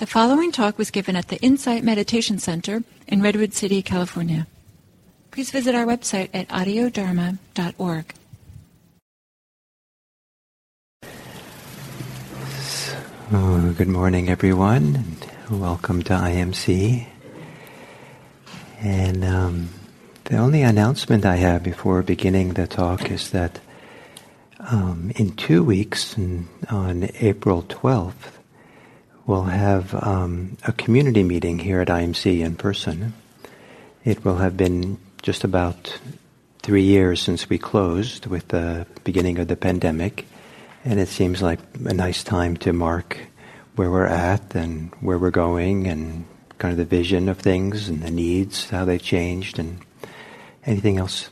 The following talk was given at the Insight Meditation Center in Redwood City, California. Please visit our website at audiodharma.org. So, good morning, everyone. Welcome to IMC. And um, the only announcement I have before beginning the talk is that um, in two weeks, on April 12th, we'll have um, a community meeting here at IMC in person. It will have been just about three years since we closed with the beginning of the pandemic, and it seems like a nice time to mark where we're at and where we're going and kind of the vision of things and the needs, how they changed, and anything else.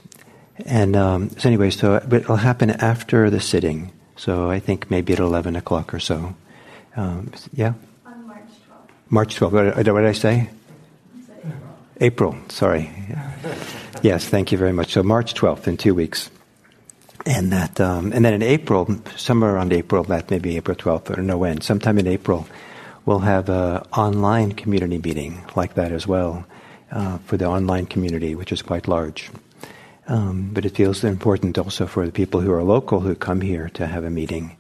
And um, so, anyway, so but it'll happen after the sitting. So I think maybe at eleven o'clock or so. Um, yeah. March twelfth. March twelfth. What, what did I say? April. Sorry. yes. Thank you very much. So March twelfth in two weeks. And that, um, and then in April, somewhere around April, that maybe April twelfth or no when, sometime in April, we'll have an online community meeting like that as well uh, for the online community, which is quite large. Um, but it feels important also for the people who are local who come here to have a meeting,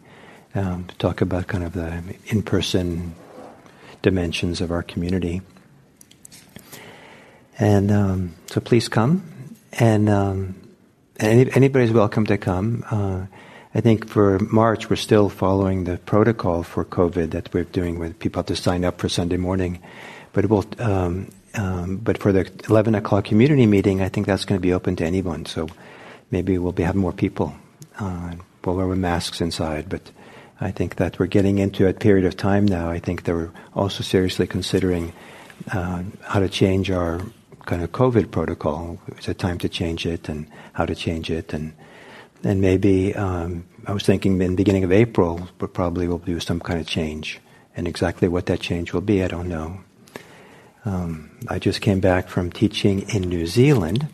um, to talk about kind of the in-person dimensions of our community. And um, so please come, and, um, any, anybody's welcome to come. Uh, I think for March we're still following the protocol for COVID that we're doing, with people have to sign up for Sunday morning, but it will um, um, but for the 11 o'clock community meeting, I think that's going to be open to anyone. So maybe we'll be having more people. Uh, we'll wear masks inside, but I think that we're getting into a period of time now. I think that we're also seriously considering uh, how to change our kind of COVID protocol. It's a time to change it and how to change it. And, and maybe um, I was thinking in the beginning of April, but probably we'll do some kind of change. And exactly what that change will be, I don't know. Um, I just came back from teaching in New Zealand,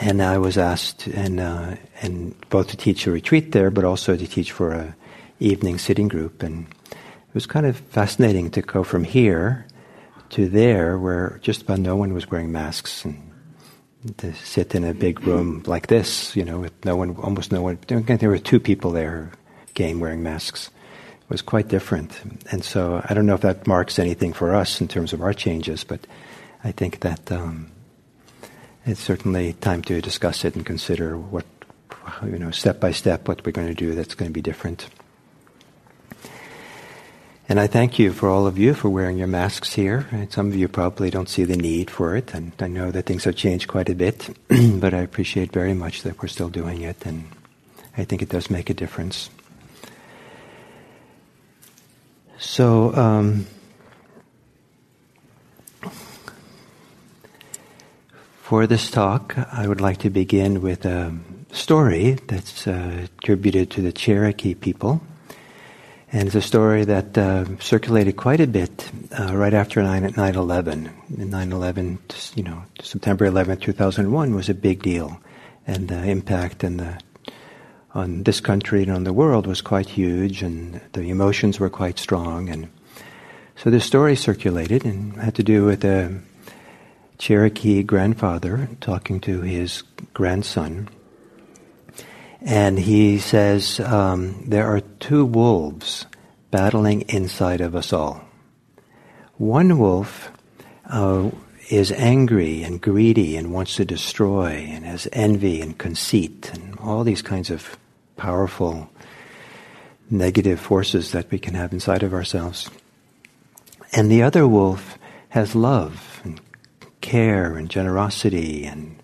and I was asked and uh, and both to teach a retreat there, but also to teach for a evening sitting group, and it was kind of fascinating to go from here to there, where just about no one was wearing masks, and to sit in a big room like this, you know, with no one, almost no one. There were two people there, game wearing masks It was quite different. And so I don't know if that marks anything for us in terms of our changes, but I think that um, it's certainly time to discuss it and consider what, you know, step by step, what we're going to do that's going to be different. And I thank you for all of you for wearing your masks here. And some of you probably don't see the need for it, and I know that things have changed quite a bit, but I appreciate very much that we're still doing it, and I think it does make a difference. So, um, for this talk, I would like to begin with a story that's uh, attributed to the Cherokee people. And it's a story that uh, circulated quite a bit uh, right after 9 11. 9 11, you know, September 11, 2001 was a big deal. And the impact and the on this country and on the world was quite huge, and the emotions were quite strong. And so this story circulated and had to do with a Cherokee grandfather talking to his grandson. And he says, um, There are two wolves battling inside of us all. One wolf uh, is angry and greedy and wants to destroy and has envy and conceit and all these kinds of powerful negative forces that we can have inside of ourselves. And the other wolf has love care and generosity and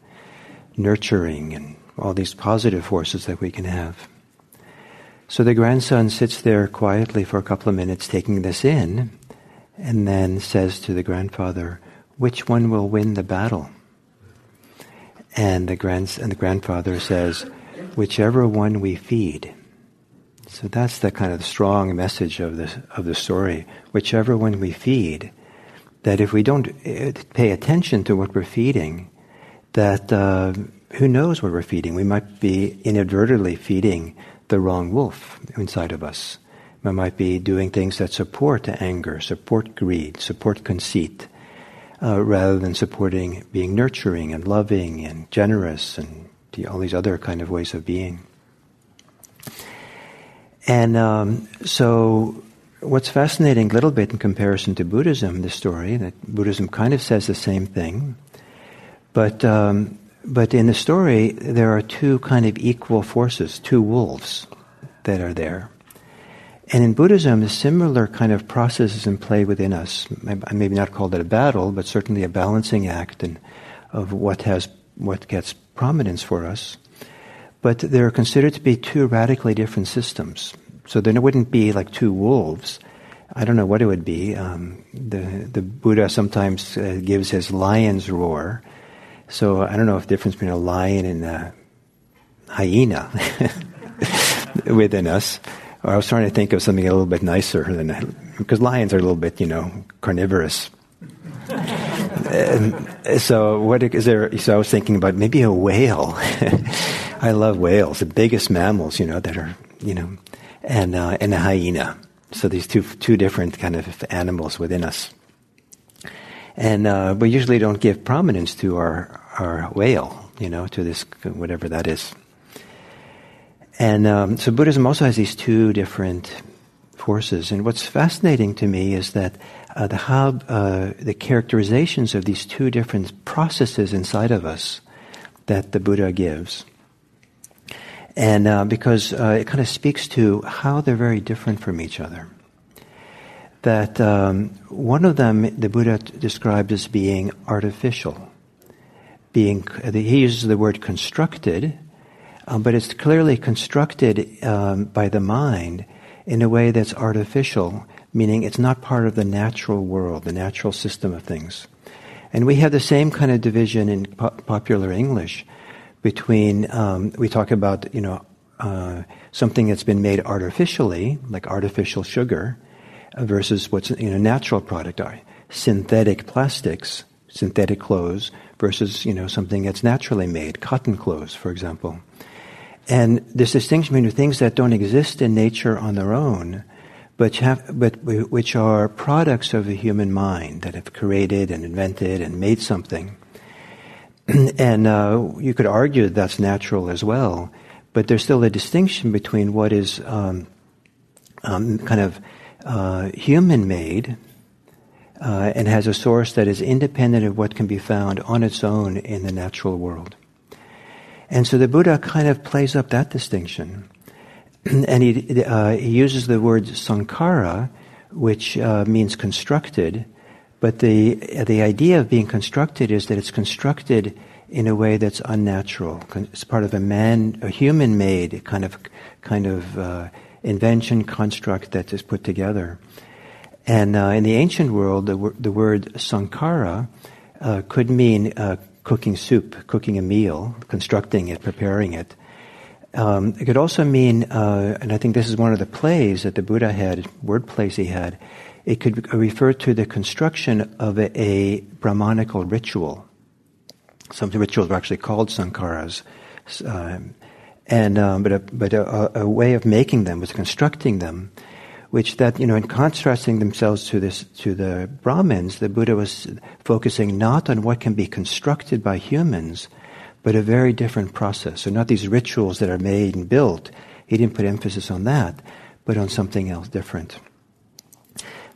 nurturing and all these positive forces that we can have. So the grandson sits there quietly for a couple of minutes taking this in and then says to the grandfather, which one will win the battle? And the, grand, and the grandfather says, whichever one we feed. So that's the kind of strong message of the, of the story. Whichever one we feed, that if we don't eh, pay attention to what we're feeding, that uh, who knows what we're feeding? We might be inadvertently feeding the wrong wolf inside of us. We might be doing things that support anger, support greed, support conceit, uh, rather than supporting being nurturing and loving and generous and all these other kind of ways of being. And um, so, what's fascinating, a little bit in comparison to Buddhism, the story that Buddhism kind of says the same thing, but um, but in the story there are two kind of equal forces, two wolves that are there. And in Buddhism, a similar kind of process is in play within us. I maybe not called it a battle, but certainly a balancing act and of what has what gets prominence for us. But they're considered to be two radically different systems. So then it wouldn't be like two wolves. I don't know what it would be. Um, the the Buddha sometimes uh, gives his lion's roar. So I don't know if the difference between a lion and a hyena within us. Or I was trying to think of something a little bit nicer than because lions are a little bit, you know, carnivorous. so what is there? So I was thinking about maybe a whale. I love whales, the biggest mammals, you know, that are, you know, and uh, and a hyena. So these two two different kind of animals within us. And uh, we usually don't give prominence to our our whale, you know, to this whatever that is. And um, so Buddhism also has these two different forces. And what's fascinating to me is that uh, the how uh, the characterizations of these two different processes inside of us that the Buddha gives. And uh, because uh, it kind of speaks to how they're very different from each other. That um, one of them, the Buddha described as being artificial. Being, he uses the word constructed, um, but it's clearly constructed um, by the mind in a way that's artificial, meaning it's not part of the natural world, the natural system of things. And we have the same kind of division in po- popular English between, um, we talk about, you know, uh, something that's been made artificially, like artificial sugar, uh, versus what's, you know, natural product are. Synthetic plastics, synthetic clothes, versus, you know, something that's naturally made, cotton clothes, for example. And this distinction between things that don't exist in nature on their own, but, have, but which are products of the human mind that have created and invented and made something. and uh, you could argue that that's natural as well, but there's still a distinction between what is um, um, kind of uh, human made uh, and has a source that is independent of what can be found on its own in the natural world. And so the Buddha kind of plays up that distinction. and he, uh, he uses the word sankhara, which uh, means constructed, but the, the idea of being constructed is that it's constructed in a way that's unnatural. It's part of a man, a human-made kind of, kind of uh, invention construct that is put together. And uh, in the ancient world, the, the word sankhara uh, could mean uh, cooking soup, cooking a meal, constructing it, preparing it. Um, it could also mean, uh, and I think this is one of the plays that the Buddha had, word plays he had, it could refer to the construction of a, a Brahmanical ritual. Some rituals were actually called sankharas. Um, and, um, but, a, but a, a, way of making them was constructing them which that you know in contrasting themselves to this to the Brahmins, the Buddha was focusing not on what can be constructed by humans, but a very different process. So not these rituals that are made and built. He didn't put emphasis on that, but on something else different.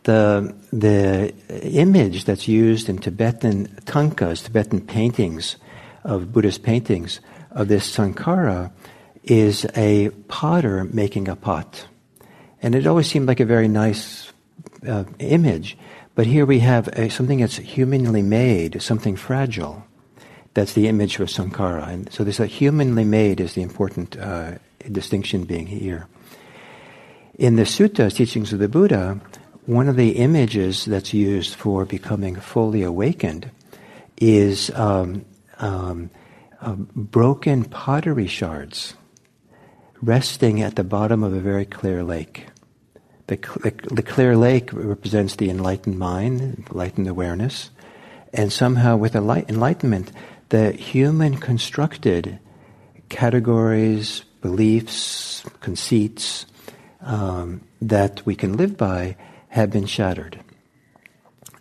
The the image that's used in Tibetan thangkas, Tibetan paintings of Buddhist paintings of this sankhara is a potter making a pot. And it always seemed like a very nice uh, image. But here we have a, something that's humanly made, something fragile. That's the image of sankhara. And so this uh, humanly made is the important uh, distinction being here. In the suttas, teachings of the Buddha, one of the images that's used for becoming fully awakened is um, um, uh, broken pottery shards resting at the bottom of a very clear lake. The, the, clear lake represents the enlightened mind, enlightened awareness, and somehow with enlightenment, the human constructed categories, beliefs, conceits, um, that we can live by have been shattered.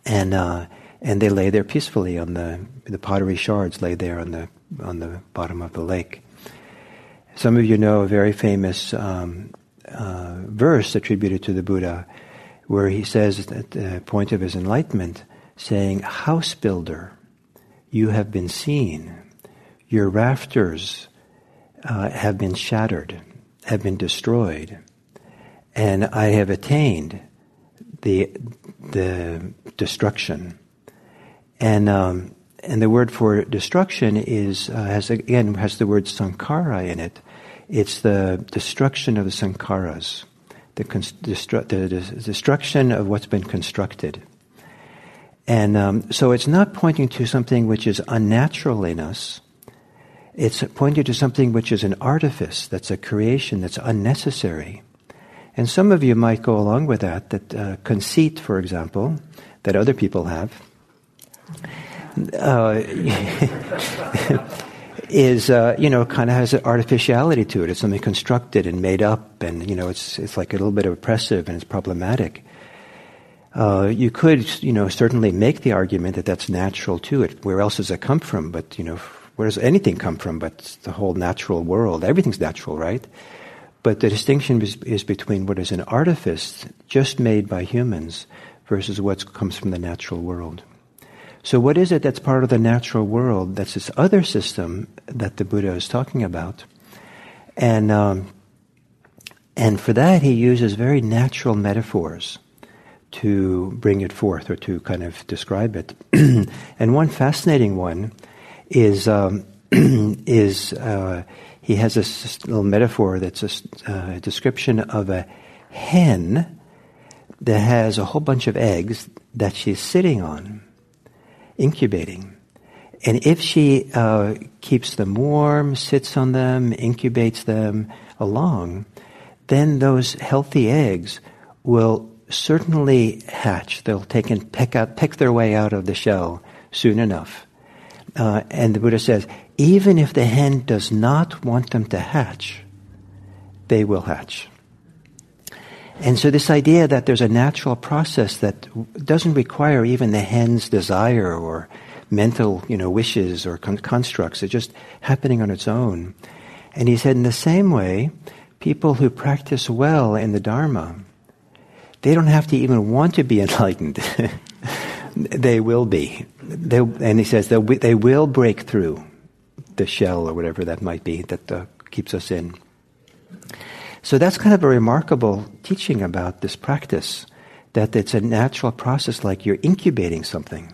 And, uh, and they lay there peacefully on the, the pottery shards lay there on the, on the bottom of the lake. Some of you know a very famous um, uh, verse attributed to the Buddha where he says at the point of his enlightenment, saying, House builder, you have been seen. Your rafters uh, have been shattered, have been destroyed, and I have attained the the destruction. And um, and the word for destruction is uh, has again has the word sankhara in it. It's the destruction of the sankharas, the, the destruction of what's been constructed. And um, so it's not pointing to something which is unnatural in us. It's pointing to something which is an artifice, that's a creation, that's unnecessary. And some of you might go along with that, that uh, conceit, for example, that other people have, uh, is, uh, you know, kind of has an artificiality to it. It's something constructed and made up, and, you know, it's, it's like a little bit oppressive and it's problematic. Uh, you could, you know, certainly make the argument that that's natural to it. Where else does it come from? But, you know, where does anything come from but the whole natural world? Everything's natural, right? But the distinction is, between what is an artifice just made by humans versus what comes from the natural world. So, what is it that's part of the natural world? That's this other system that the Buddha is talking about, and um, and for that he uses very natural metaphors to bring it forth or to kind of describe it. and one fascinating one is um, is uh, he has this little metaphor that's a uh, description of a hen that has a whole bunch of eggs that she's sitting on, incubating. And if she uh, keeps them warm, sits on them, incubates them along, then those healthy eggs will certainly hatch. They'll take and peck, out, peck their way out of the shell soon enough. Uh, and the Buddha says, even if the hen does not want them to hatch, they will hatch. And so this idea that there's a natural process that doesn't require even the hen's desire or mental, you know, wishes or con- constructs, it's just happening on its own. And he said in the same way, people who practice well in the Dharma, they don't have to even want to be enlightened. they will be. They, and he says they will break through the shell or whatever that might be that uh, keeps us in. So that's kind of a remarkable teaching about this practice, that it's a natural process like you're incubating something.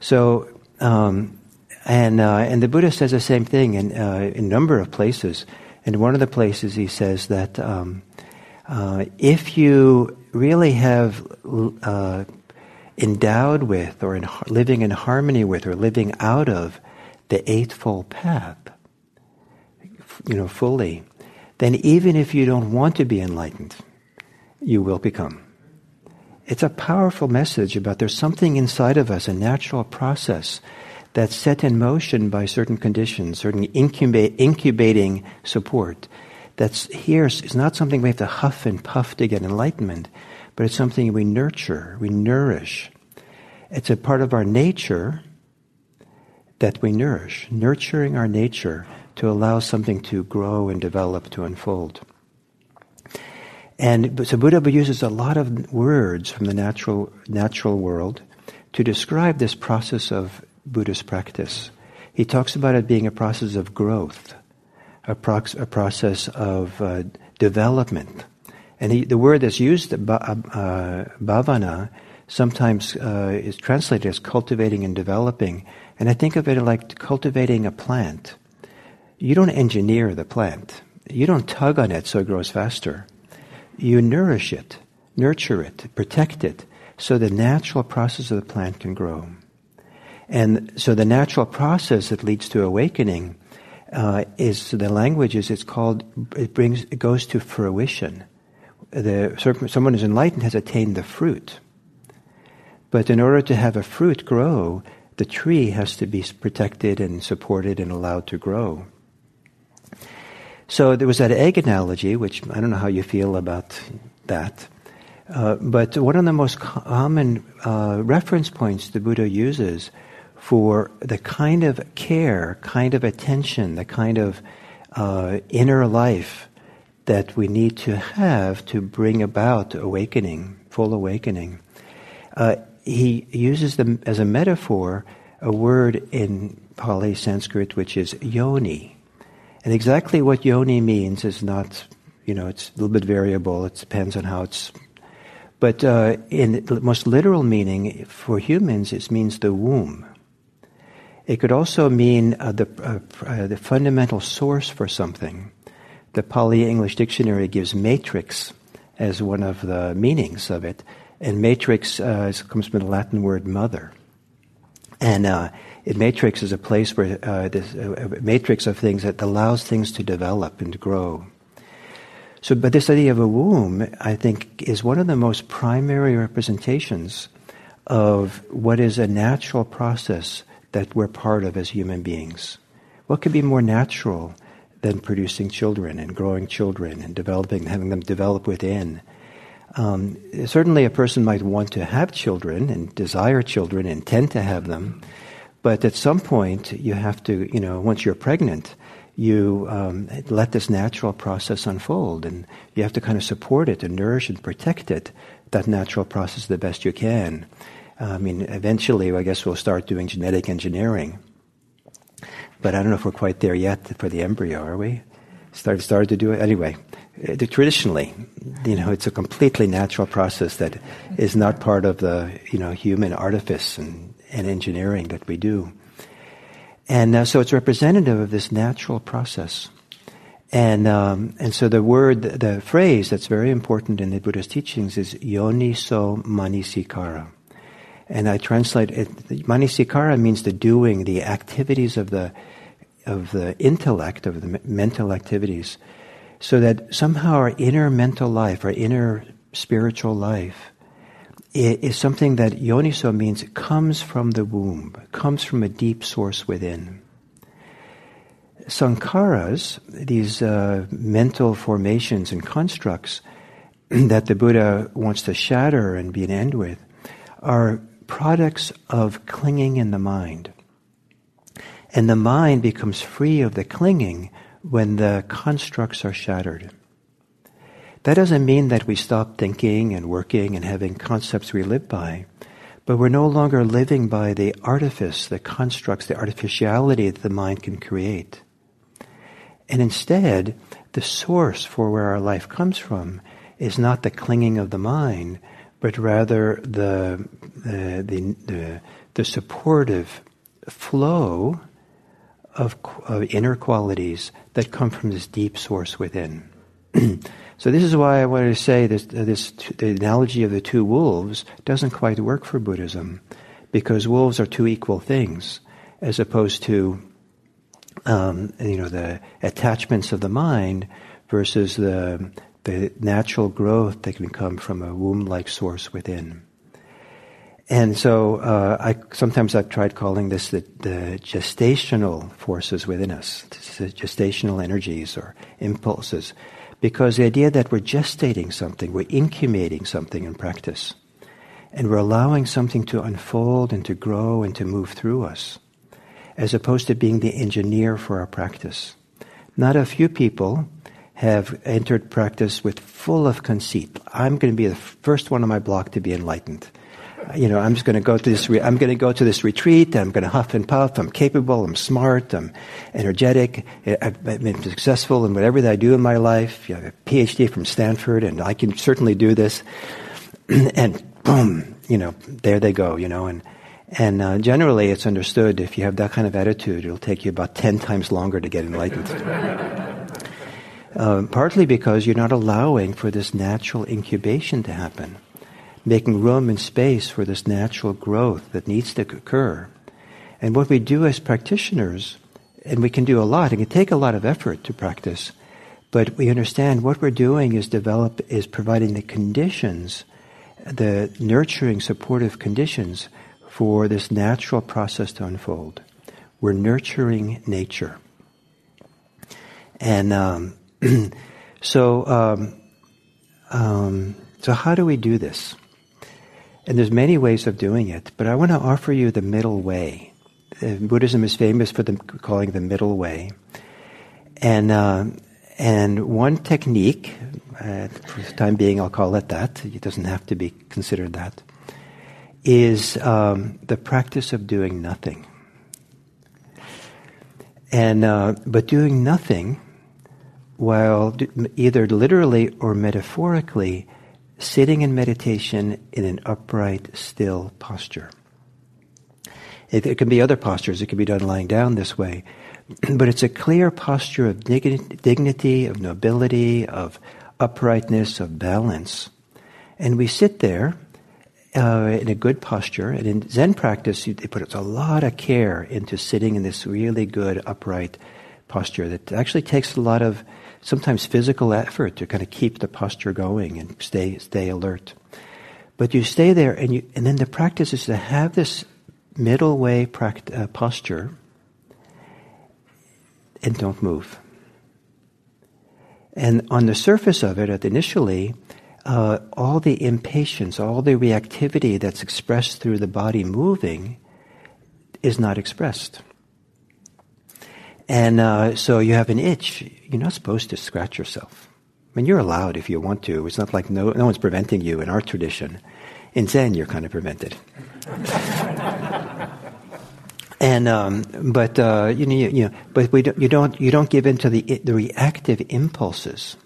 So, um, and, uh, and the Buddha says the same thing in, uh, in a number of places. In one of the places, he says that um, uh, if you really have uh, endowed with or in, living in harmony with or living out of the Eightfold Path, you know, fully, then even if you don't want to be enlightened, you will become. It's a powerful message about there's something inside of us, a natural process that's set in motion by certain conditions, certain incubating support that's here is not something we have to huff and puff to get enlightenment, but it's something we nurture, we nourish. It's a part of our nature that we nourish, nurturing our nature to allow something to grow and develop, to unfold. And so Buddha uses a lot of words from the natural, natural world to describe this process of Buddhist practice. He talks about it being a process of growth, a, prox- a process of uh, development. And he, the word that's used, uh, bhavana, sometimes uh, is translated as cultivating and developing. And I think of it like cultivating a plant. You don't engineer the plant. You don't tug on it so it grows faster. You nourish it, nurture it, protect it, so the natural process of the plant can grow. And so the natural process that leads to awakening uh, is the language is it's called it brings it goes to fruition. The someone who's enlightened has attained the fruit. But in order to have a fruit grow, the tree has to be protected and supported and allowed to grow. So there was that egg analogy, which I don't know how you feel about that. Uh, but one of the most common uh, reference points the Buddha uses for the kind of care, kind of attention, the kind of uh, inner life that we need to have to bring about awakening, full awakening. Uh, he uses them as a metaphor a word in Pali Sanskrit which is yoni. And exactly what yoni means is not, you know, it's a little bit variable. It depends on how it's. But uh, in the most literal meaning for humans, it means the womb. It could also mean uh, the, uh, uh the fundamental source for something. The Pali English Dictionary gives matrix as one of the meanings of it. And matrix uh, comes from the Latin word mother. And uh, matrix is a place where uh, this a matrix of things that allows things to develop and grow. So, but this idea of a womb, I think, is one of the most primary representations of what is a natural process that we're part of as human beings. What could be more natural than producing children and growing children and developing, having them develop within? Um, certainly, a person might want to have children and desire children, and intend to have them, but at some point, you have to, you know, once you're pregnant, you um, let this natural process unfold, and you have to kind of support it and nourish and protect it, that natural process the best you can. I mean, eventually, I guess we'll start doing genetic engineering. But I don't know if we're quite there yet for the embryo, are we? Started, started to do it? Anyway, uh, traditionally, you know, it's a completely natural process that is not part of the, you know, human artifice and, and engineering that we do. And uh, so it's representative of this natural process. And, um, and so the word, the phrase that's very important in the Buddha's teachings is yoniso manasikara. And I translate it, manasikara means the doing, the activities of the, of the intellect, of the mental activities so that somehow our inner mental life, our inner spiritual life, is something that yoniso means comes from the womb, comes from a deep source within. Sankharas, these uh, mental formations and constructs that the Buddha wants to shatter and be an end with, are products of clinging in the mind. And the mind becomes free of the clinging when the constructs are shattered. That doesn't mean that we stop thinking and working and having concepts we live by, but we're no longer living by the artifice, the constructs, the artificiality that the mind can create. And instead, the source for where our life comes from is not the clinging of the mind, but rather the, the, the, the, supportive flow of, of inner qualities that come from this deep source within. so this is why I wanted to say this, this the analogy of the two wolves doesn't quite work for Buddhism, because wolves are two equal things, as opposed to um, you know the attachments of the mind versus the the natural growth that can come from a womb-like source within. And so uh, I sometimes I've tried calling this the, the gestational forces within us, gestational energies or impulses, because the idea that we're gestating something, we're incubating something in practice, and we're allowing something to unfold and to grow and to move through us, as opposed to being the engineer for our practice. Not a few people have entered practice with full of conceit. I'm going to be the first one on my block to be enlightened you know, I'm just going to go to this. Re- I'm going to go to this retreat. I'm going to huff and puff. I'm capable. I'm smart. I'm energetic. I've been successful in whatever that I do in my life. You know, I have a PhD from Stanford, and I can certainly do this. and boom, you know, there they go. You know, and and uh, generally, it's understood if you have that kind of attitude, it'll take you about ten times longer to get enlightened. Uh, partly because you're not allowing for this natural incubation to happen making room and space for this natural growth that needs to occur. And what we do as practitioners, and we can do a lot, it can take a lot of effort to practice, but we understand what we're doing is develop, is providing the conditions, the nurturing, supportive conditions for this natural process to unfold. We're nurturing nature. And um, so, um, um, so how do we do this? And there's many ways of doing it, but I want to offer you the middle way. Uh, Buddhism is famous for the, calling the middle way. And, uh, and one technique, uh, for the time being I'll call it that, it doesn't have to be considered that, is um, the practice of doing nothing. And, uh, but doing nothing while either literally or metaphorically sitting in meditation in an upright, still posture. It, it, can be other postures. It can be done lying down this way. but it's a clear posture of dignity, of nobility, of uprightness, of balance. And we sit there uh, in a good posture. And in Zen practice, they put a lot of care into sitting in this really good, upright posture that actually takes a lot of sometimes physical effort to kind of keep the posture going and stay stay alert. But you stay there, and you and then the practice is to have this middle way pract- uh, posture, and don't move. And on the surface of it, initially, uh, all the impatience, all the reactivity that's expressed through the body moving, is not expressed. And uh, so you have an itch. You're not supposed to scratch yourself. I mean, you're allowed if you want to. It's not like no, no one's preventing you in our tradition. In Zen, you're kind of prevented. and um, but uh, you know, you, you, know, but we don't, you don't you don't give in to the the reactive impulses.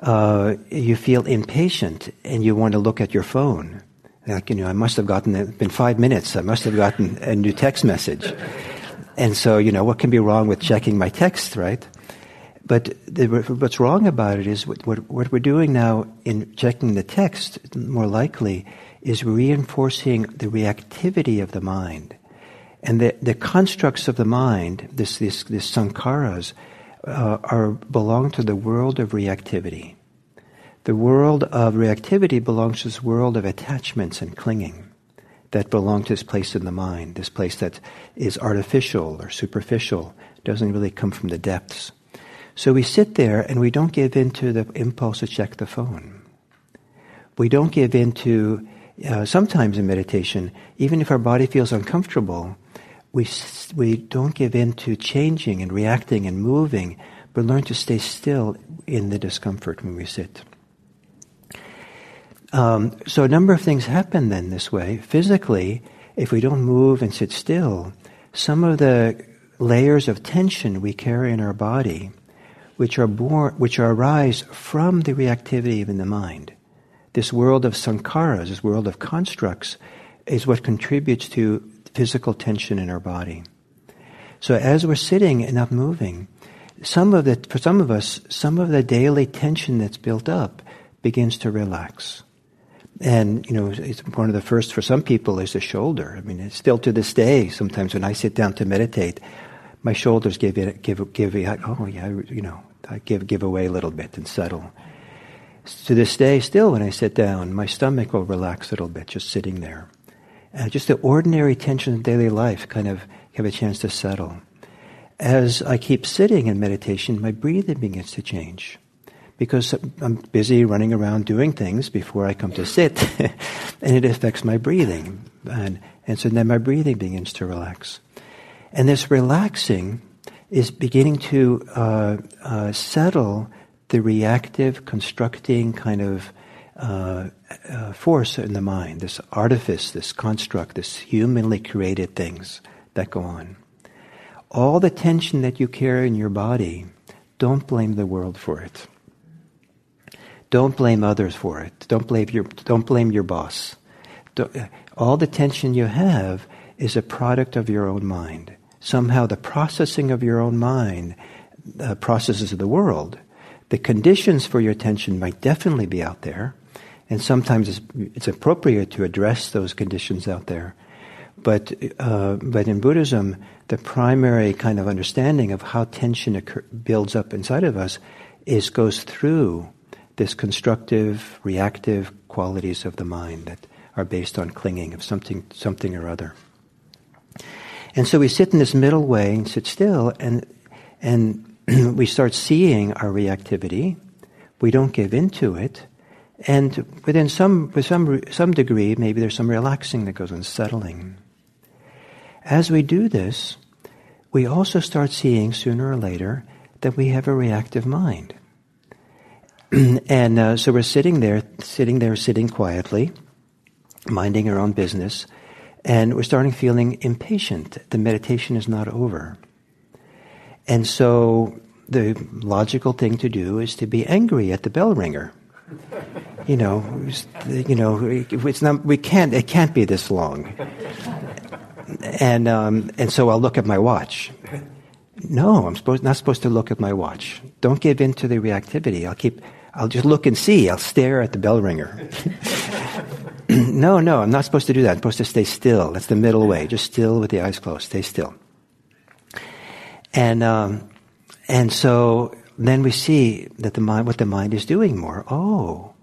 Uh, you feel impatient and you want to look at your phone. Like you know, I must have gotten it been five minutes. I must have gotten a new text message. And so, you know, what can be wrong with checking my text, right? But the, what's wrong about it is what, what, what, we're doing now in checking the text, more likely, is reinforcing the reactivity of the mind. And the, the constructs of the mind, this, this, this sankharas, uh, are, belong to the world of reactivity. The world of reactivity belongs to this world of attachments and clinging that belong to this place in the mind, this place that is artificial or superficial, doesn't really come from the depths. So we sit there and we don't give in to the impulse to check the phone. We don't give in to, uh, sometimes in meditation, even if our body feels uncomfortable, we, we don't give in to changing and reacting and moving, but learn to stay still in the discomfort when we sit. Um, so a number of things happen then this way. Physically, if we don't move and sit still, some of the layers of tension we carry in our body, which are born, which arise from the reactivity in the mind, this world of sankharas, this world of constructs, is what contributes to physical tension in our body. So as we're sitting and not moving, some of the, for some of us, some of the daily tension that's built up begins to relax. And, you know, it's one of the first for some people is the shoulder. I mean, it's still to this day, sometimes when I sit down to meditate, my shoulders give give, give, oh yeah, you know, I give, give away a little bit and settle. To this day, still when I sit down, my stomach will relax a little bit just sitting there. Uh, just the ordinary tension of daily life kind of have a chance to settle. As I keep sitting in meditation, my breathing begins to change because I'm busy running around doing things before I come to sit, and it affects my breathing. And, and so then my breathing begins to relax. And this relaxing is beginning to uh, uh, settle the reactive, constructing kind of uh, uh force in the mind, this artifice, this construct, this humanly created things that go on. All the tension that you carry in your body, don't blame the world for it. Don't blame others for it. Don't blame your, don't blame your boss. Don't, all the tension you have is a product of your own mind. Somehow the processing of your own mind uh, processes of the world. The conditions for your tension might definitely be out there, and sometimes it's, it's appropriate to address those conditions out there. But, uh, but in Buddhism, the primary kind of understanding of how tension occur- builds up inside of us is goes through this constructive, reactive qualities of the mind that are based on clinging of something, something or other. And so we sit in this middle way and sit still, and and we start seeing our reactivity. we don't give into it, and within some, with some, some degree, maybe there's some relaxing that goes on, settling. As we do this, we also start seeing sooner or later that we have a reactive mind. and uh, so we're sitting there, sitting there, sitting quietly, minding our own business, and we're starting feeling impatient. The meditation is not over. And so the logical thing to do is to be angry at the bell ringer. You know, you know, it's not. We can't. It can't be this long. And um, and so I'll look at my watch. No, I'm supposed not supposed to look at my watch. Don't give in to the reactivity. I'll keep. I'll just look and see. I'll stare at the bell ringer. no, no, I'm not supposed to do that. I'm supposed to stay still. That's the middle way. Just still with the eyes closed. Stay still. And um, and so then we see that the mind, what the mind is doing more. Oh,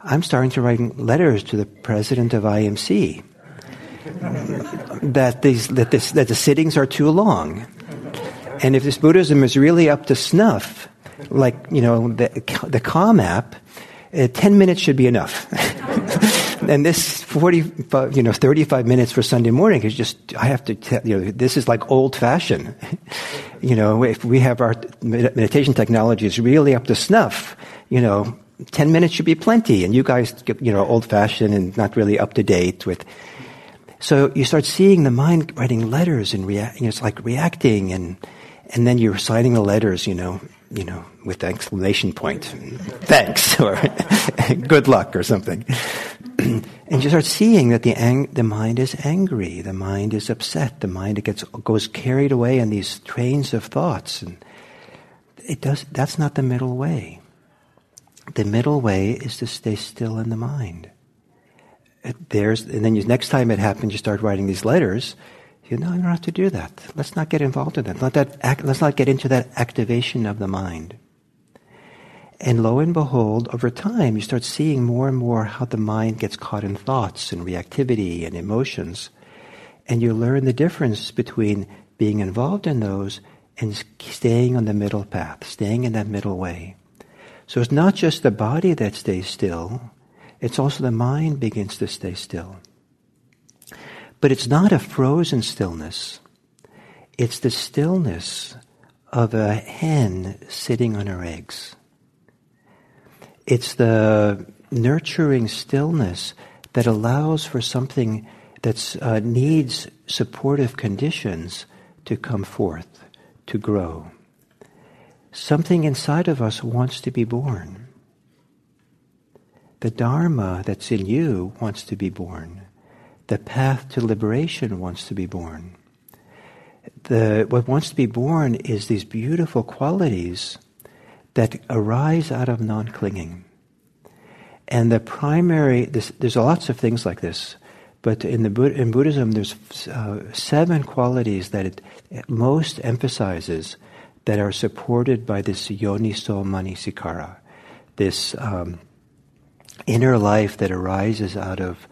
I'm starting to write letters to the president of IMC that these that this that the sittings are too long, and if this Buddhism is really up to snuff, like you know the the Calm app, uh, ten minutes should be enough. and this 40, you know, 35 minutes for Sunday morning is just, I have to tell you know, this is like old fashioned. you know, if we have our meditation technology is really up to snuff, you know, 10 minutes should be plenty. And you guys get, you know, old fashioned and not really up to date with, so you start seeing the mind writing letters and react, you know, it's like reacting and, and then you're signing the letters, you know, you know, with the exclamation point, thanks, or good luck, or something. and you start seeing that the, ang- the mind is angry, the mind is upset, the mind gets, goes carried away in these trains of thoughts. And it does, that's not the middle way. The middle way is to stay still in the mind. There's, and then you, next time it happens, you start writing these letters, you know, you don't have to do that. Let's not get involved in that. Let that act, let's not get into that activation of the mind. And lo and behold, over time, you start seeing more and more how the mind gets caught in thoughts and reactivity and emotions. And you learn the difference between being involved in those and staying on the middle path, staying in that middle way. So it's not just the body that stays still, it's also the mind begins to stay still. But it's not a frozen stillness. It's the stillness of a hen sitting on her eggs. It's the nurturing stillness that allows for something that uh, needs supportive conditions to come forth, to grow. Something inside of us wants to be born. The Dharma that's in you wants to be born. The path to liberation wants to be born. The, what wants to be born is these beautiful qualities that arise out of non clinging. And the primary, this, there's lots of things like this, but in, the, in Buddhism, there's uh, seven qualities that it, most emphasizes that are supported by this yoniso manasikara, this um, inner life that arises out of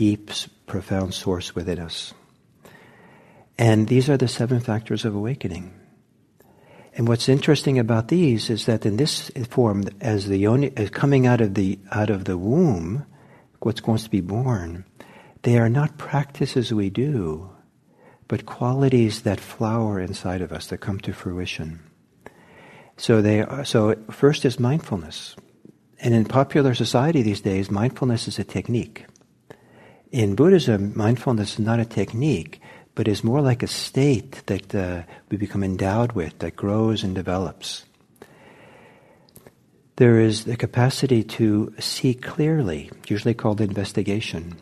deep, profound source within us. And these are the seven factors of awakening. And what's interesting about these is that in this form, as the yoni, as coming out of the out of the womb, what's going to be born, they are not practices we do, but qualities that flower inside of us that come to fruition. So they are, so first is mindfulness, and in popular society these days, mindfulness is a technique. In Buddhism, mindfulness is not a technique but is more like a state that uh, we become endowed with, that grows and develops. There is the capacity to see clearly, usually called investigation.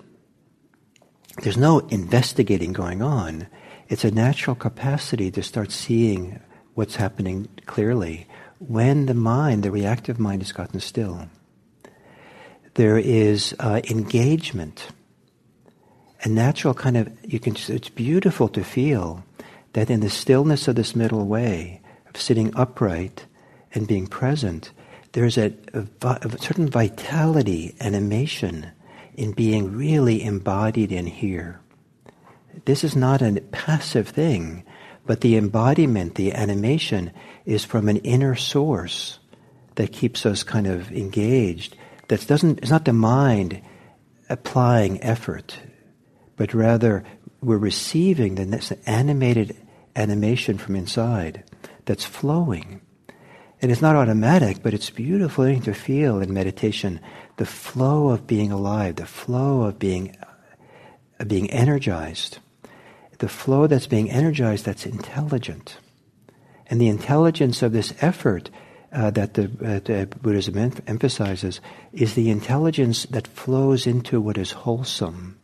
There's no investigating going on. It's a natural capacity to start seeing what's happening clearly when the mind, the reactive mind, has gotten still. There is uh, engagement natural kind of you can it's beautiful to feel that in the stillness of this middle way of sitting upright and being present there's a, a, a certain vitality animation in being really embodied in here this is not a passive thing but the embodiment the animation is from an inner source that keeps us kind of engaged. That doesn't, it's not the mind applying effort, but rather we're receiving the animated animation from inside that's flowing. And it's not automatic, but it's beautiful to feel in meditation the flow of being alive, the flow of being, of being energized, the flow that's being energized that's intelligent. And the intelligence of this effort uh, that the, uh, the Buddhism em- emphasizes is the intelligence that flows into what is wholesome,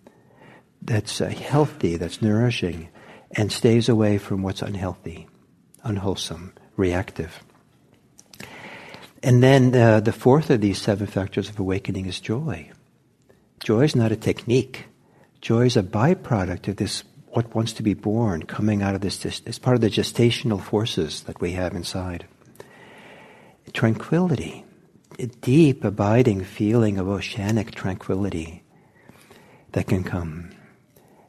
that's uh, healthy, that's nourishing, and stays away from what's unhealthy, unwholesome, reactive. And then uh, the fourth of these seven factors of awakening is joy. Joy is not a technique. Joy is a byproduct of this, what wants to be born, coming out of this. It's part of the gestational forces that we have inside. Tranquility, a deep, abiding feeling of oceanic tranquility that can come.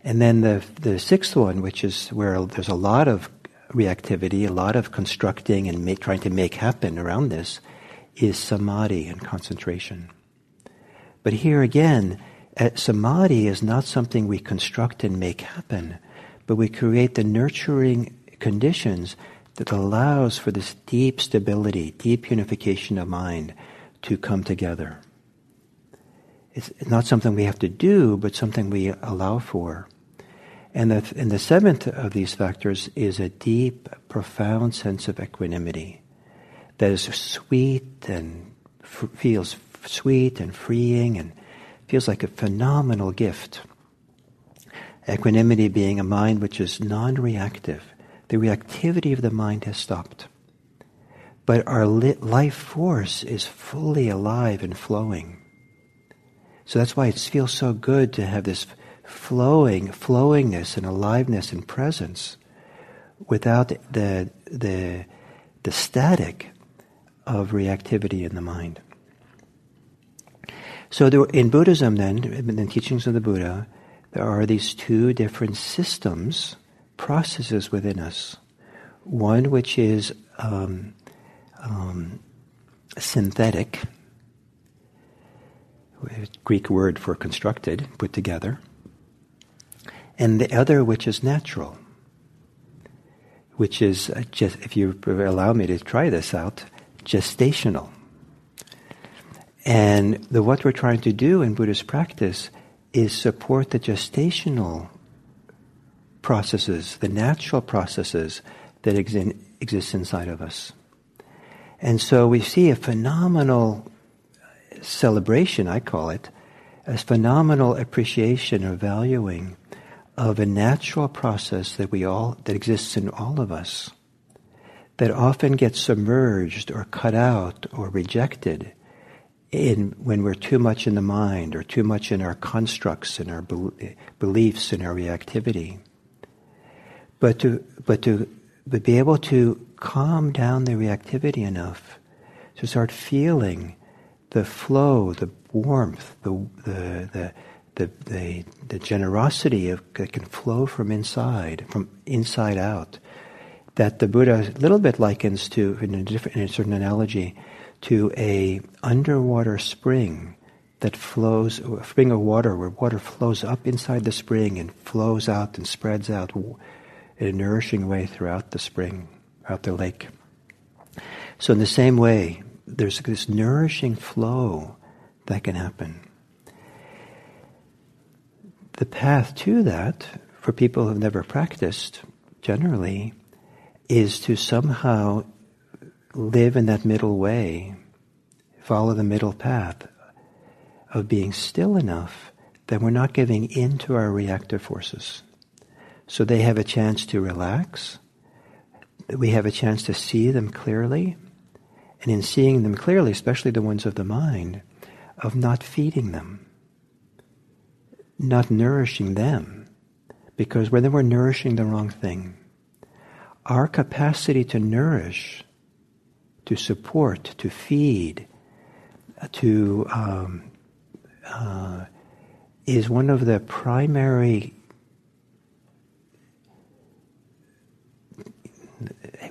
And then the, the sixth one, which is where there's a lot of reactivity, a lot of constructing and make, trying to make happen around this, is samadhi and concentration. But here again, uh, samadhi is not something we construct and make happen, but we create the nurturing conditions that allows for this deep stability, deep unification of mind to come together. It's not something we have to do, but something we allow for. And the, and the seventh of these factors is a deep, profound sense of equanimity that is sweet and f- feels sweet and freeing and feels like a phenomenal gift. Equanimity being a mind which is non reactive. The reactivity of the mind has stopped. But our life force is fully alive and flowing. So that's why it feels so good to have this flowing, flowingness and aliveness and presence without the, the, the static of reactivity in the mind. So there, in Buddhism then, in the teachings of the Buddha, there are these two different systems, processes within us. One which is um, um, synthetic, Greek word for constructed, put together, and the other which is natural, which is uh, just, if you allow me to try this out, gestational. And the, what we're trying to do in Buddhist practice is support the gestational processes, the natural processes that exi- exist inside of us. And so we see a phenomenal celebration, I call it, a phenomenal appreciation or valuing of a natural process that we all that exists in all of us that often gets submerged or cut out or rejected in when we're too much in the mind or too much in our constructs and our be- beliefs and our reactivity. But to but to but be able to calm down the reactivity enough to start feeling the flow, the warmth, the the the the, the, the generosity of, that can flow from inside, from inside out, that the Buddha a little bit likens to, in a, different, in a certain analogy, to a underwater spring that flows, a spring of water where water flows up inside the spring and flows out and spreads out in a nourishing way throughout the spring, throughout the lake. So in the same way, there's this nourishing flow that can happen. The path to that, for people who've never practiced, generally, is to somehow live in that middle way, follow the middle path of being still enough that we're not giving in to our reactive forces. So they have a chance to relax, we have a chance to see them clearly, and in seeing them clearly, especially the ones of the mind, of not feeding them, not nourishing them, because then we're nourishing the wrong thing our capacity to nourish, to support, to feed, to um, uh, is one of the primary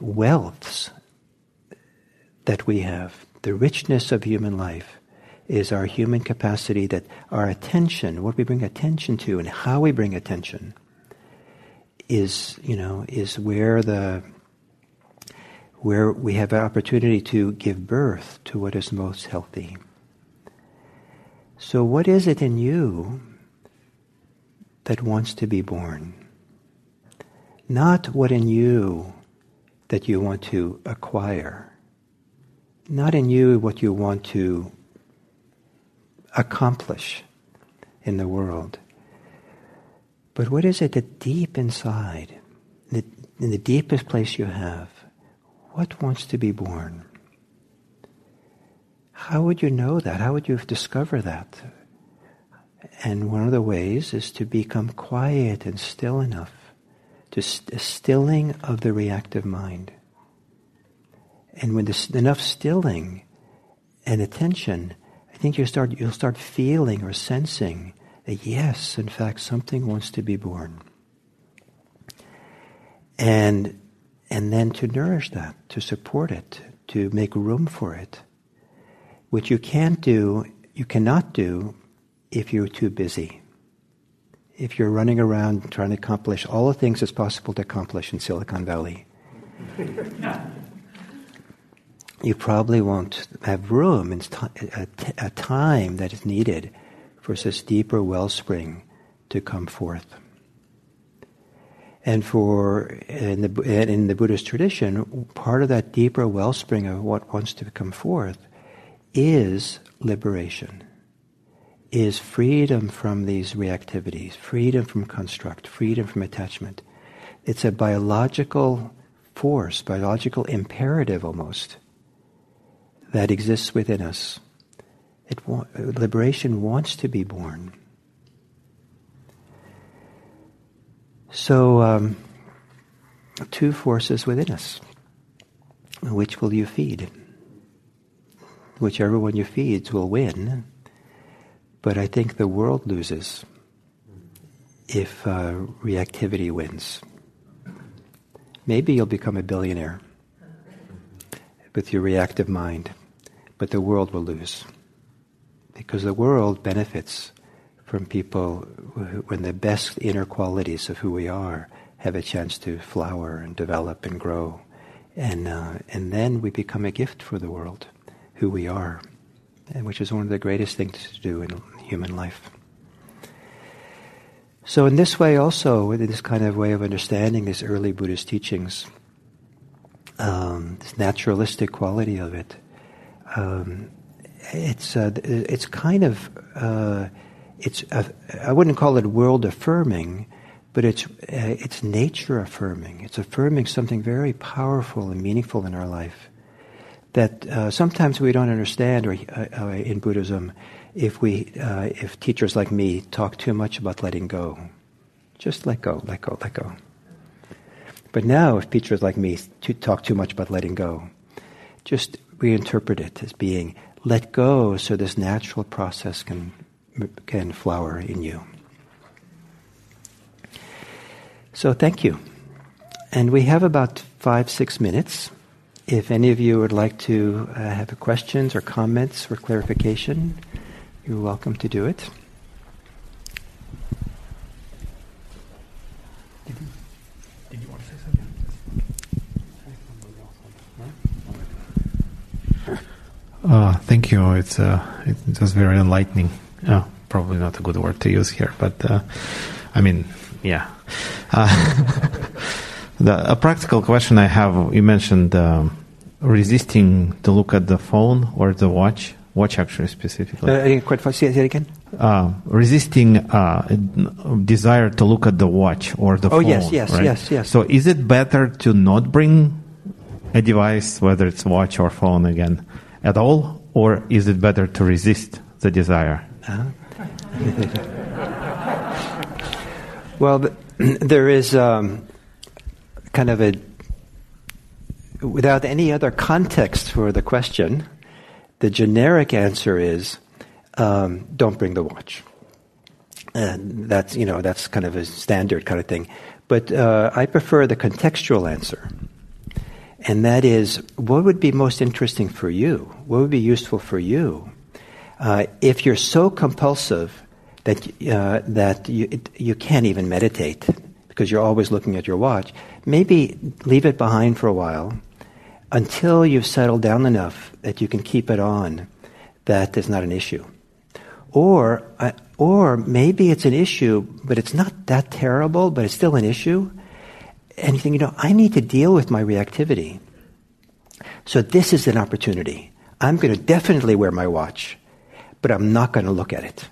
wealths that we have. The richness of human life is our human capacity that our attention, what we bring attention to and how we bring attention is, you know, is where the where we have an opportunity to give birth to what is most healthy. So what is it in you that wants to be born? Not what in you that you want to acquire. Not in you what you want to accomplish in the world. But what is it that deep inside, in the deepest place you have, what wants to be born? How would you know that? How would you discover that? And one of the ways is to become quiet and still enough, to st- stilling of the reactive mind. And when there's enough stilling and attention, think you start, you'll start feeling or sensing that yes, in fact, something wants to be born. And, and then to nourish that, to support it, to make room for it, which you can't do, you cannot do if you're too busy. If you're running around trying to accomplish all the things it's possible to accomplish in Silicon Valley. you probably won't have room and a time that is needed for this deeper wellspring to come forth. And for in the in the Buddhist tradition, part of that deeper wellspring of what wants to come forth is liberation, is freedom from these reactivities, freedom from construct, freedom from attachment. It's a biological force, biological imperative almost that exists within us. It liberation wants to be born. So, um, two forces within us. Which will you feed? Whichever one you feed will win. But I think the world loses if uh, reactivity wins. Maybe you'll become a billionaire with your reactive mind but the world will lose. Because the world benefits from people when the best inner qualities of who we are have a chance to flower and develop and grow. And, uh, and then we become a gift for the world, who we are, and which is one of the greatest things to do in human life. So, in this way, also, in this kind of way of understanding these early Buddhist teachings, um, this naturalistic quality of it, um, it's uh, it's kind of uh, it's I wouldn't call it world affirming, but it's uh, it's nature affirming. It's affirming something very powerful and meaningful in our life that uh, sometimes we don't understand, or uh, uh, in Buddhism, if we if teachers like me talk too much about letting go, just let go, let go, let go. But now, if teachers like me talk too much about letting go, just we interpret it as being let go so this natural process can, can flower in you. So thank you. And we have about five, six minutes. If any of you would like to uh, have questions or comments or clarification, you're welcome to do it. Uh, thank you. It's uh, it was very enlightening. Oh, probably not a good word to use here, but uh, I mean, yeah. Uh, the, a practical question I have: You mentioned um, resisting to look at the phone or the watch. Watch actually specifically. Uh, quite say it again. Uh, resisting uh, desire to look at the watch or the oh, phone. Oh yes, yes, right? yes, yes. So is it better to not bring a device, whether it's watch or phone again, at all, or is it better to resist the desire? Uh-huh. well, there is um, kind of a, without any other context for the question, the generic answer is um, don't bring the watch. And that's, you know, that's kind of a standard kind of thing. But uh, I prefer the contextual answer. And that is what would be most interesting for you? What would be useful for you? Uh, if you're so compulsive that uh, that you it, you can't even meditate because you're always looking at your watch, maybe leave it behind for a while until you've settled down enough that you can keep it on. That is not an issue. Or, uh, or maybe it's an issue, but it's not that terrible, but it's still an issue. And you think, you know, I need to deal with my reactivity. So this is an opportunity. I'm going to definitely wear my watch, but I'm not going to look at it.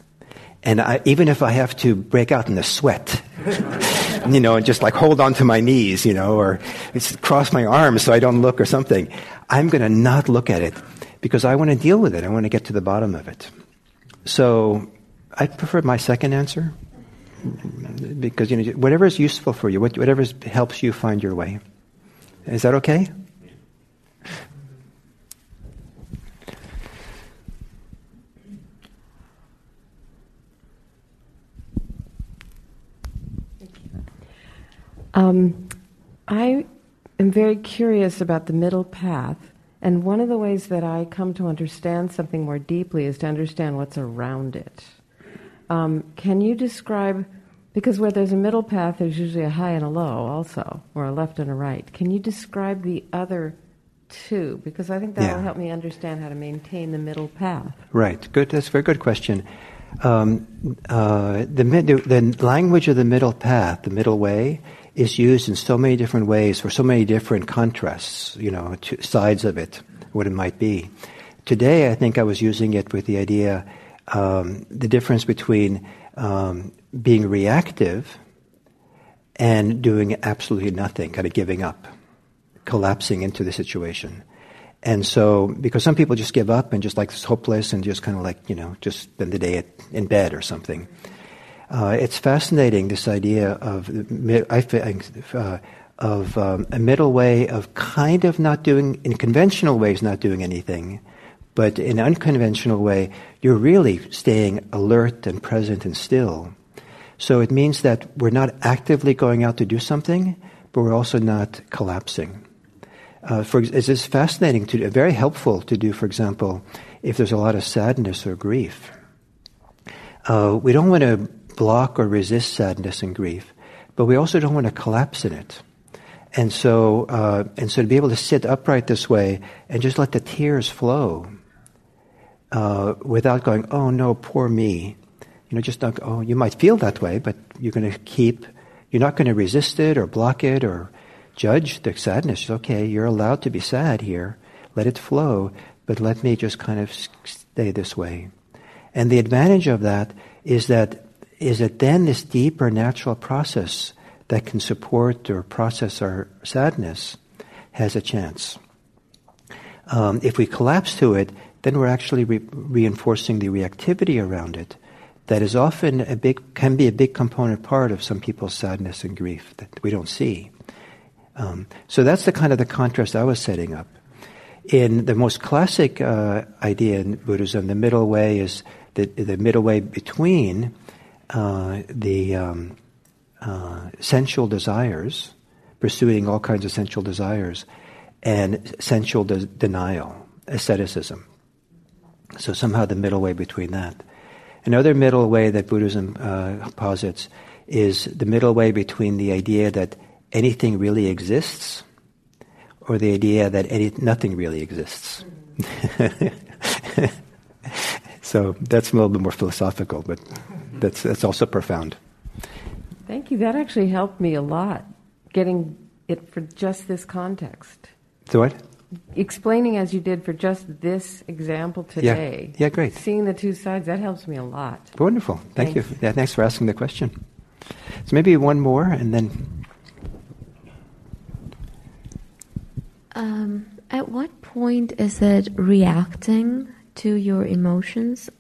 And I, even if I have to break out in a sweat, you know, and just like hold on to my knees, you know, or cross my arms so I don't look or something, I'm going to not look at it because I want to deal with it. I want to get to the bottom of it. So I prefer my second answer because you know whatever is useful for you, whatever helps you find your way. Is that okay? Um, I am very curious about the middle path and one of the ways that I come to understand something more deeply is to understand what's around it. Um, can you describe, because where there's a middle path, there's usually a high and a low also, or a left and a right. Can you describe the other two? Because I think that yeah. will help me understand how to maintain the middle path. Right. Good. That's a very good question. Um, uh, the, the language of the middle path, the middle way, is used in so many different ways for so many different contrasts, you know, sides of it, what it might be. Today, I think I was using it with the idea, um, the difference between um, being reactive and doing absolutely nothing, kind of giving up, collapsing into the situation. And so, because some people just give up and just like hopeless and just kind of like, you know, just spend the day in bed or something. Uh, it's fascinating this idea of I uh, of um, a middle way of kind of not doing in conventional ways, not doing anything, but in an unconventional way, you're really staying alert and present and still. So it means that we're not actively going out to do something, but we're also not collapsing. Uh, for, it's, it's fascinating to do, very helpful to do. For example, if there's a lot of sadness or grief, uh, we don't want to block or resist sadness and grief, but we also don't want to collapse in it. And so, uh, and so to be able to sit upright this way and just let the tears flow uh, without going, oh no, poor me. You know, just not, oh, you might feel that way, but you're going to keep, you're not going to resist it or block it or judge the sadness. Okay, you're allowed to be sad here. Let it flow, but let me just kind of stay this way. And the advantage of that is that is that then this deeper natural process that can support or process our sadness has a chance. Um, if we collapse to it, then we're actually re- reinforcing the reactivity around it. That is often a big, can be a big component part of some people's sadness and grief that we don't see. Um, so that's the kind of the contrast I was setting up. In the most classic uh, idea in Buddhism, the middle way is the, the middle way between uh, the um, uh, sensual desires, pursuing all kinds of sensual desires, and sensual de- denial, asceticism. So somehow the middle way between that. Another middle way that Buddhism uh, posits is the middle way between the idea that anything really exists or the idea that any, nothing really exists. so that's a little bit more philosophical, but that's, that's also profound. Thank you. That actually helped me a lot, getting it for just this context. So what? Explaining as you did for just this example today. Yeah, yeah great. Seeing the two sides, that helps me a lot. Wonderful. Thank Thanks. you. Yeah, thanks for asking the question. So maybe one more and then. Um, at what point is it reacting to your emotions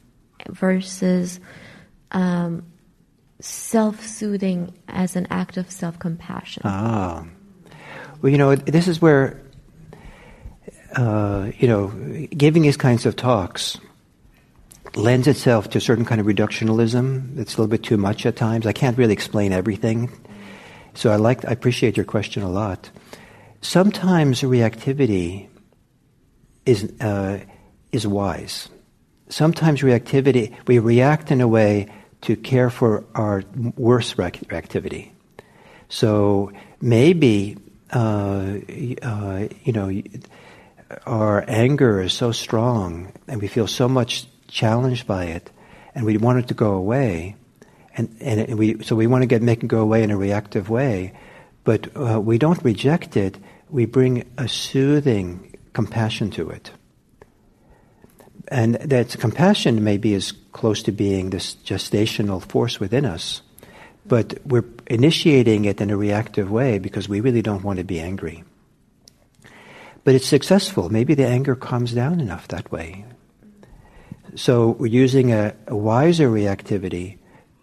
versus um, self-soothing as an act of self-compassion. Ah, well, you know, this is where uh, you know, giving these kinds of talks lends itself to a certain kind of reductionism. It's a little bit too much at times. I can't really explain everything, so I like, I appreciate your question a lot. sometimes reactivity is, uh, is wise. Sometimes reactivity, we react in a way to care for our worst reactivity. So maybe, uh, uh, you know, our anger is so strong and we feel so much challenged by it and we want it to go away. And, and we, so we want to get, make it go away in a reactive way, but uh, we don't reject it. We bring a soothing compassion to it. And that compassion may be as close to being this gestational force within us, but we're initiating it in a reactive way because we really don't want to be angry. But it's successful. Maybe the anger calms down enough that way. So we're using a, a wiser reactivity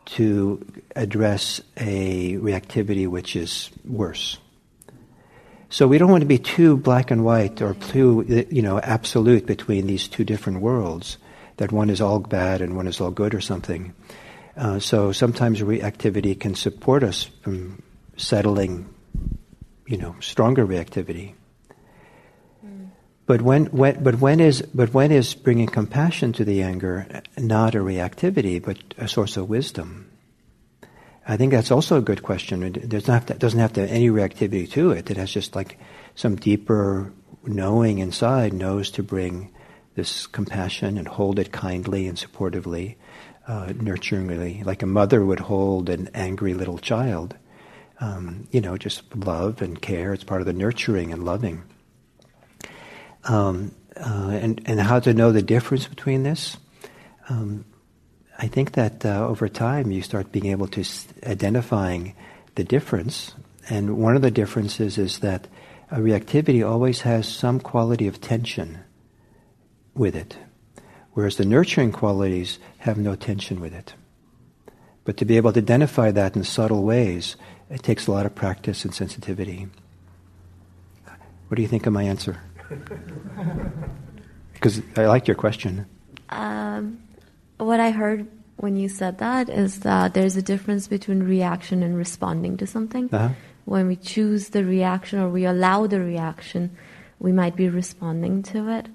to address a reactivity which is worse. So we don't want to be too black and white or too, you know, absolute between these two different worlds, that one is all bad and one is all good or something. Uh, so sometimes reactivity can support us from settling, you know, stronger reactivity. But when, when, but when is, but when is bringing compassion to the anger not a reactivity, but a source of wisdom? I think that's also a good question. It doesn't have to, doesn't have to have any reactivity to it. It has just like some deeper knowing inside knows to bring this compassion and hold it kindly and supportively, uh, nurturingly, like a mother would hold an angry little child. Um, you know, just love and care. It's part of the nurturing and loving um, uh, and and how to know the difference between this. Um, I think that uh, over time you start being able to s- identifying the difference, and one of the differences is that a reactivity always has some quality of tension with it, whereas the nurturing qualities have no tension with it. But to be able to identify that in subtle ways, it takes a lot of practice and sensitivity. What do you think of my answer? Because I like your question. Um, what I heard when you said that is that there's a difference between reaction and responding to something. Uh-huh. When we choose the reaction or we allow the reaction, we might be responding to it.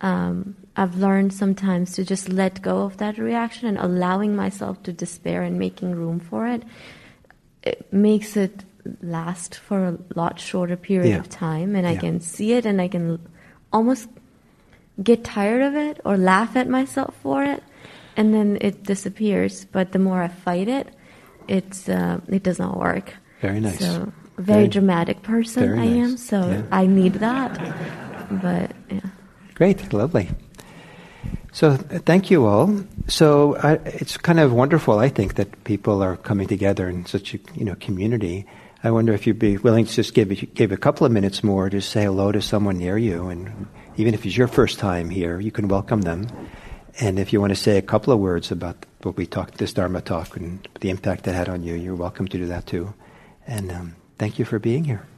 Um, I've learned sometimes to just let go of that reaction and allowing myself to despair and making room for it. It makes it last for a lot shorter period Yeah. of time, and I can see it, and I can almost get tired of it or laugh at myself for it, and then it disappears. But the more I fight it, it's uh, it does not work. Very nice. So very, Very- dramatic person very I am, so Yeah. I need that. But yeah. Great, lovely. So th- thank you all. So I, it's kind of wonderful, I think, that people are coming together in such a you know community. I wonder if you'd be willing to just give give a couple of minutes more to say hello to someone near you, and even if it's your first time here, you can welcome them. And if you want to say a couple of words about what we talked, this Dharma talk, and the impact it had on you, you're welcome to do that too. And um, thank you for being here.